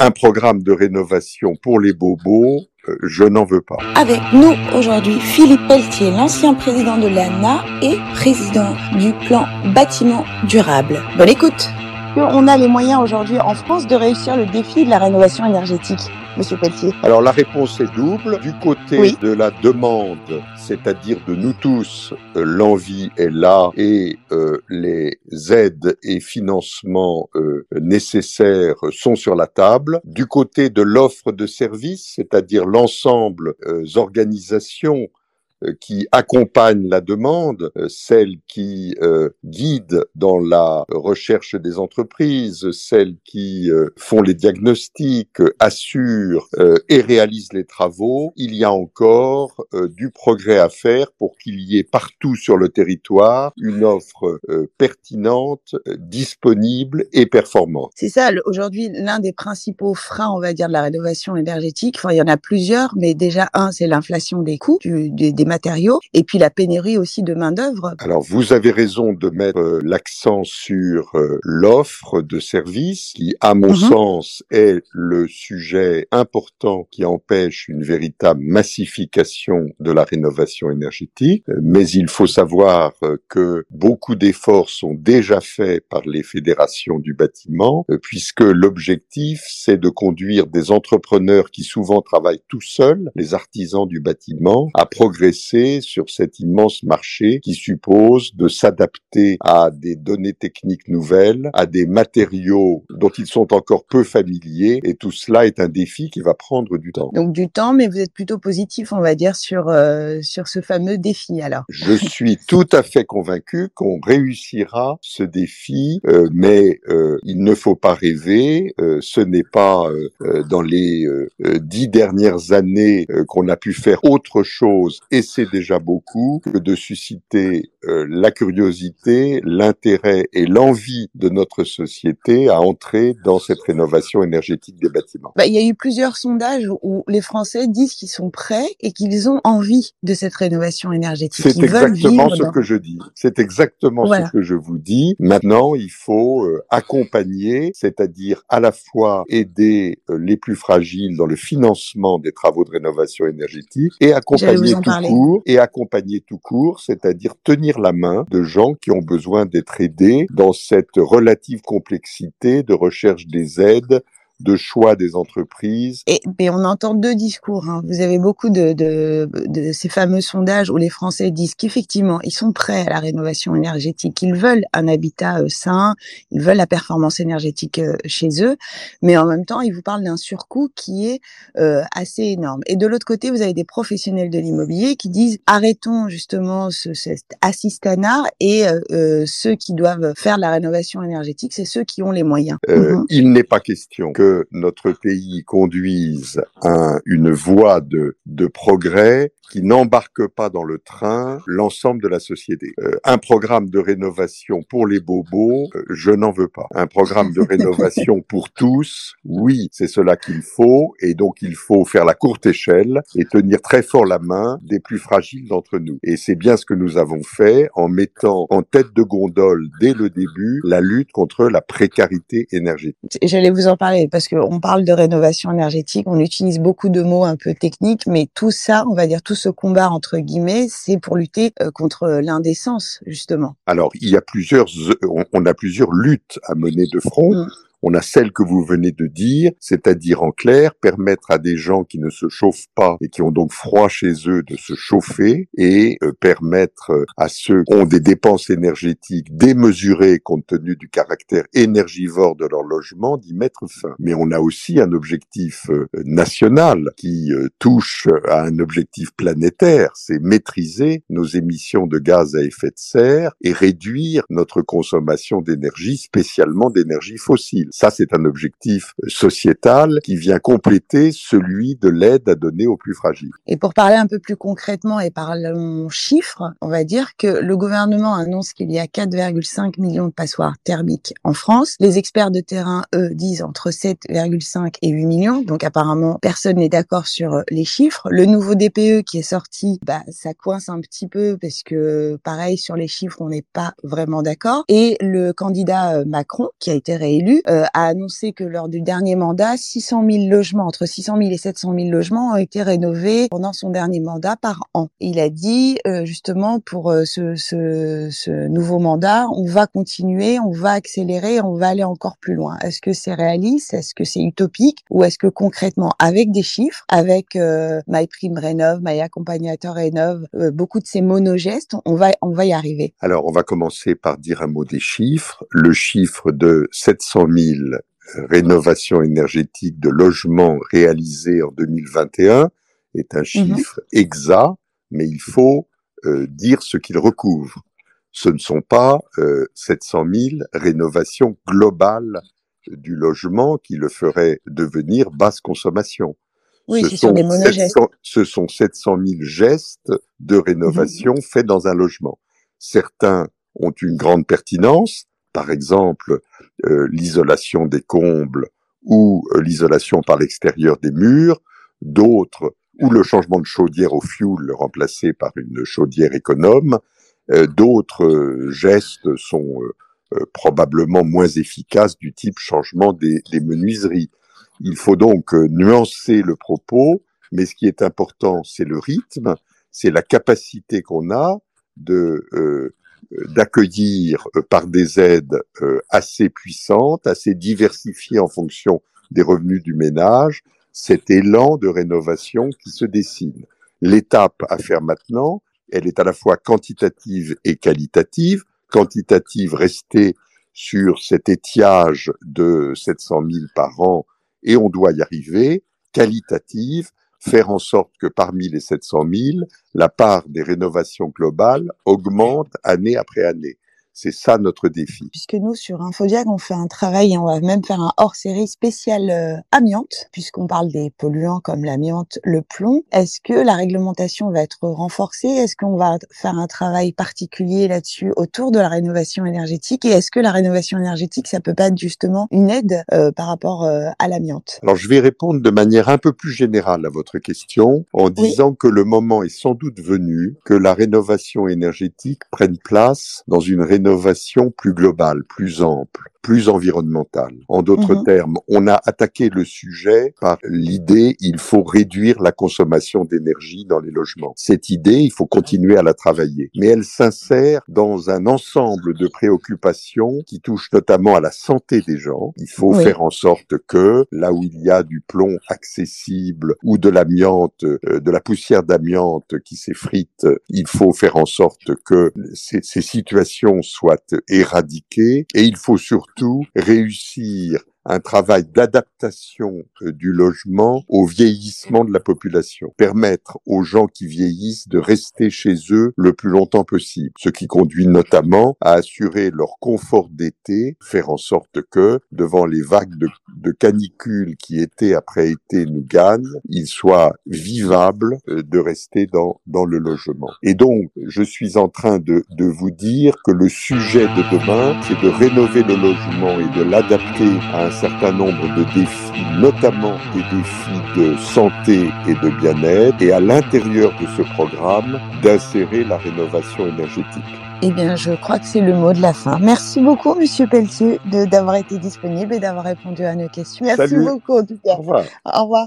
un programme de rénovation pour les bobos, euh, je n'en veux pas. Avec nous aujourd'hui, Philippe Pelletier, l'ancien président de l'ANA et président du plan bâtiment durable. Bonne écoute. On a les moyens aujourd'hui en France de réussir le défi de la rénovation énergétique. Monsieur Pelletier? Alors la réponse est double. Du côté de la demande, c'est-à-dire de nous tous, euh, l'envie est là et euh, les aides et financements euh, nécessaires sont sur la table. Du côté de l'offre de services, c'est-à-dire l'ensemble des organisations qui accompagnent la demande, euh, celles qui euh, guident dans la recherche des entreprises, celles qui font les diagnostics, assurent et réalisent les travaux, il y a encore du progrès à faire pour qu'il y ait partout sur le territoire une offre pertinente, disponible et performante. C'est ça, aujourd'hui, l'un des principaux freins, on va dire, de la rénovation énergétique. Enfin, il y en a plusieurs, mais déjà, un, c'est l'inflation des coûts du, des, des matériaux et puis la pénurie aussi de main d'œuvre. Alors vous avez raison de mettre euh, l'accent sur euh, l'offre de services qui, à mon mhm. sens, est le sujet important qui empêche une véritable massification de la rénovation énergétique. Euh, mais il faut savoir que beaucoup d'efforts sont déjà faits par les fédérations du bâtiment, puisque l'objectif, c'est de conduire des entrepreneurs qui souvent travaillent tout seuls, les artisans du bâtiment, à progresser sur cet immense marché qui suppose de s'adapter à des données techniques nouvelles, à des matériaux dont ils sont encore peu familiers, et tout cela est un défi qui va prendre du temps. Donc du temps, mais vous êtes plutôt positif, on va dire, sur euh, sur ce fameux défi alors. Je suis tout à fait convaincu qu'on réussira ce défi, euh, mais euh, il ne faut pas rêver. ce n'est pas dans les dix dernières années qu'on a pu faire autre chose, et c'est déjà beaucoup que de susciter euh, la curiosité, l'intérêt et l'envie de notre société à entrer dans cette rénovation énergétique des bâtiments. Bah, il y a eu plusieurs sondages où les Français disent qu'ils sont prêts et qu'ils ont envie de cette rénovation énergétique. C'est exactement ce que je dis. C'est exactement ce que je vous dis. Maintenant, il faut euh, accompagner, c'est-à-dire à la fois aider euh, les plus fragiles dans le financement des travaux de rénovation énergétique et accompagner tout court et accompagner tout court, c'est-à-dire tenir la main de gens qui ont besoin d'être aidés dans cette relative complexité de recherche des aides de choix des entreprises. Et mais on entend deux discours. Hein. Vous avez beaucoup de, de, de, ces fameux sondages où les Français disent qu'effectivement ils sont prêts à la rénovation énergétique, ils veulent un habitat euh, sain, ils veulent la performance énergétique euh, chez eux, mais en même temps ils vous parlent d'un surcoût qui est euh, assez énorme. Et de l'autre côté, vous avez des professionnels de l'immobilier qui disent arrêtons justement ce, cet assistanat et ceux qui doivent faire la rénovation énergétique, c'est ceux qui ont les moyens. Mhm. Il n'est pas question que notre pays conduise à une voie de, de progrès qui n'embarque pas dans le train l'ensemble de la société. Euh, un programme de rénovation pour les bobos, euh, je n'en veux pas. Un programme de rénovation pour tous, oui, c'est cela qu'il faut, et donc il faut faire la courte échelle et tenir très fort la main des plus fragiles d'entre nous. Et c'est bien ce que nous avons fait en mettant en tête de gondole dès le début la lutte contre la précarité énergétique. J'allais vous en parler parce qu'on parle de rénovation énergétique, on utilise beaucoup de mots un peu techniques, mais tout ça, on va dire tout ce combat entre guillemets, c'est pour lutter euh, contre l'indécence justement. Alors il y a plusieurs, on a plusieurs luttes à mener de front. Mmh. On a celle que vous venez de dire, c'est-à-dire en clair, permettre à des gens qui ne se chauffent pas et qui ont donc froid chez eux de se chauffer et euh, permettre euh, à ceux qui ont des dépenses énergétiques démesurées compte tenu du caractère énergivore de leur logement d'y mettre fin. Mais on a aussi un objectif euh, national qui touche à un objectif planétaire, c'est maîtriser nos émissions de gaz à effet de serre et réduire notre consommation d'énergie, spécialement d'énergie fossile. Ça, c'est un objectif sociétal qui vient compléter celui de l'aide à donner aux plus fragiles. Et pour parler un peu plus concrètement et parlons chiffres, on va dire que le gouvernement annonce qu'il y a 4,5 millions de passoires thermiques en France. Les experts de terrain, eux, disent entre 7,5 et 8 millions. Donc apparemment, personne n'est d'accord sur les chiffres. Le nouveau DPE qui est sorti, bah, ça coince un petit peu parce que pareil, sur les chiffres, on n'est pas vraiment d'accord. Et le candidat euh, Macron, qui a été réélu, euh, a annoncé que lors du dernier mandat, 600 000 logements, entre 600 000 et 700 000 logements ont été rénovés pendant son dernier mandat par an. Il a dit justement pour ce, ce, ce nouveau mandat, on va continuer, on va accélérer, on va aller encore plus loin. Est-ce que c'est réaliste? Est-ce que c'est utopique? Ou est-ce que concrètement, avec des chiffres, avec euh, MyPrime Rénov, My Accompagnateur Rénov, euh, beaucoup de ces monogestes, on va, on va y arriver? Alors, on va commencer par dire un mot des chiffres. Le chiffre de 700 000 rénovations énergétiques de logements réalisés en 2021 est un mhm. chiffre exact, mais il faut euh, dire ce qu'il recouvre. Ce ne sont pas euh, 700 000 rénovations globales du logement qui le feraient devenir basse consommation. Oui, ce, sont, des 700, ce sont 700 000 gestes de rénovation mhm. faits dans un logement. Certains ont une grande pertinence, par exemple euh, l'isolation des combles ou euh, l'isolation par l'extérieur des murs, d'autres ou le changement de chaudière au fioul remplacé par une chaudière économe, euh, d'autres gestes sont probablement moins efficaces du type changement des, des menuiseries. Il faut donc nuancer le propos, mais ce qui est important, c'est le rythme, c'est la capacité qu'on a de d'accueillir euh, par des aides euh, assez puissantes, assez diversifiées en fonction des revenus du ménage, cet élan de rénovation qui se dessine. L'étape à faire maintenant, elle est à la fois quantitative et qualitative. Quantitative, rester sur cet étiage de 700 000 par an et on doit y arriver. Qualitative, faire en sorte que parmi les 700 000, la part des rénovations globales augmente année après année. C'est ça notre défi. Puisque nous, sur Infodiag, on fait un travail et on va même faire un hors-série spécial euh, amiante, puisqu'on parle des polluants comme l'amiante, le plomb. Est-ce que la réglementation va être renforcée? Est-ce qu'on va faire un travail particulier là-dessus autour de la rénovation énergétique? Et est-ce que la rénovation énergétique, ça peut pas être justement une aide euh, par rapport euh, à l'amiante? Alors, je vais répondre de manière un peu plus générale à votre question en disant que le moment est sans doute venu que la rénovation énergétique prenne place dans une rénovation innovation plus globale, plus ample plus environnementale. En d'autres mhm. termes, on a attaqué le sujet par l'idée il faut réduire la consommation d'énergie dans les logements. Cette idée, il faut continuer à la travailler, mais elle s'insère dans un ensemble de préoccupations qui touchent notamment à la santé des gens. Il faut faire en sorte que là où il y a du plomb accessible ou de l'amiante, euh, de la poussière d'amiante qui s'effrite, il faut faire en sorte que ces, ces situations soient éradiquées et il faut surtout surtout réussir un travail d'adaptation euh, du logement au vieillissement de la population, permettre aux gens qui vieillissent de rester chez eux le plus longtemps possible, ce qui conduit notamment à assurer leur confort d'été, faire en sorte que, devant les vagues de, de canicule qui été après été nous gagnent, il soit vivable euh, de rester dans, dans le logement. Et donc, je suis en train de, de vous dire que le sujet de demain, c'est de rénover le logement et de l'adapter à un un certain nombre de défis, notamment des défis de santé et de bien-être, et à l'intérieur de ce programme, d'insérer la rénovation énergétique. Eh bien, je crois que c'est le mot de la fin. Merci beaucoup, Monsieur Pelletier, d'avoir été disponible et d'avoir répondu à nos questions. Merci beaucoup, en tout cas. Au revoir. Au revoir.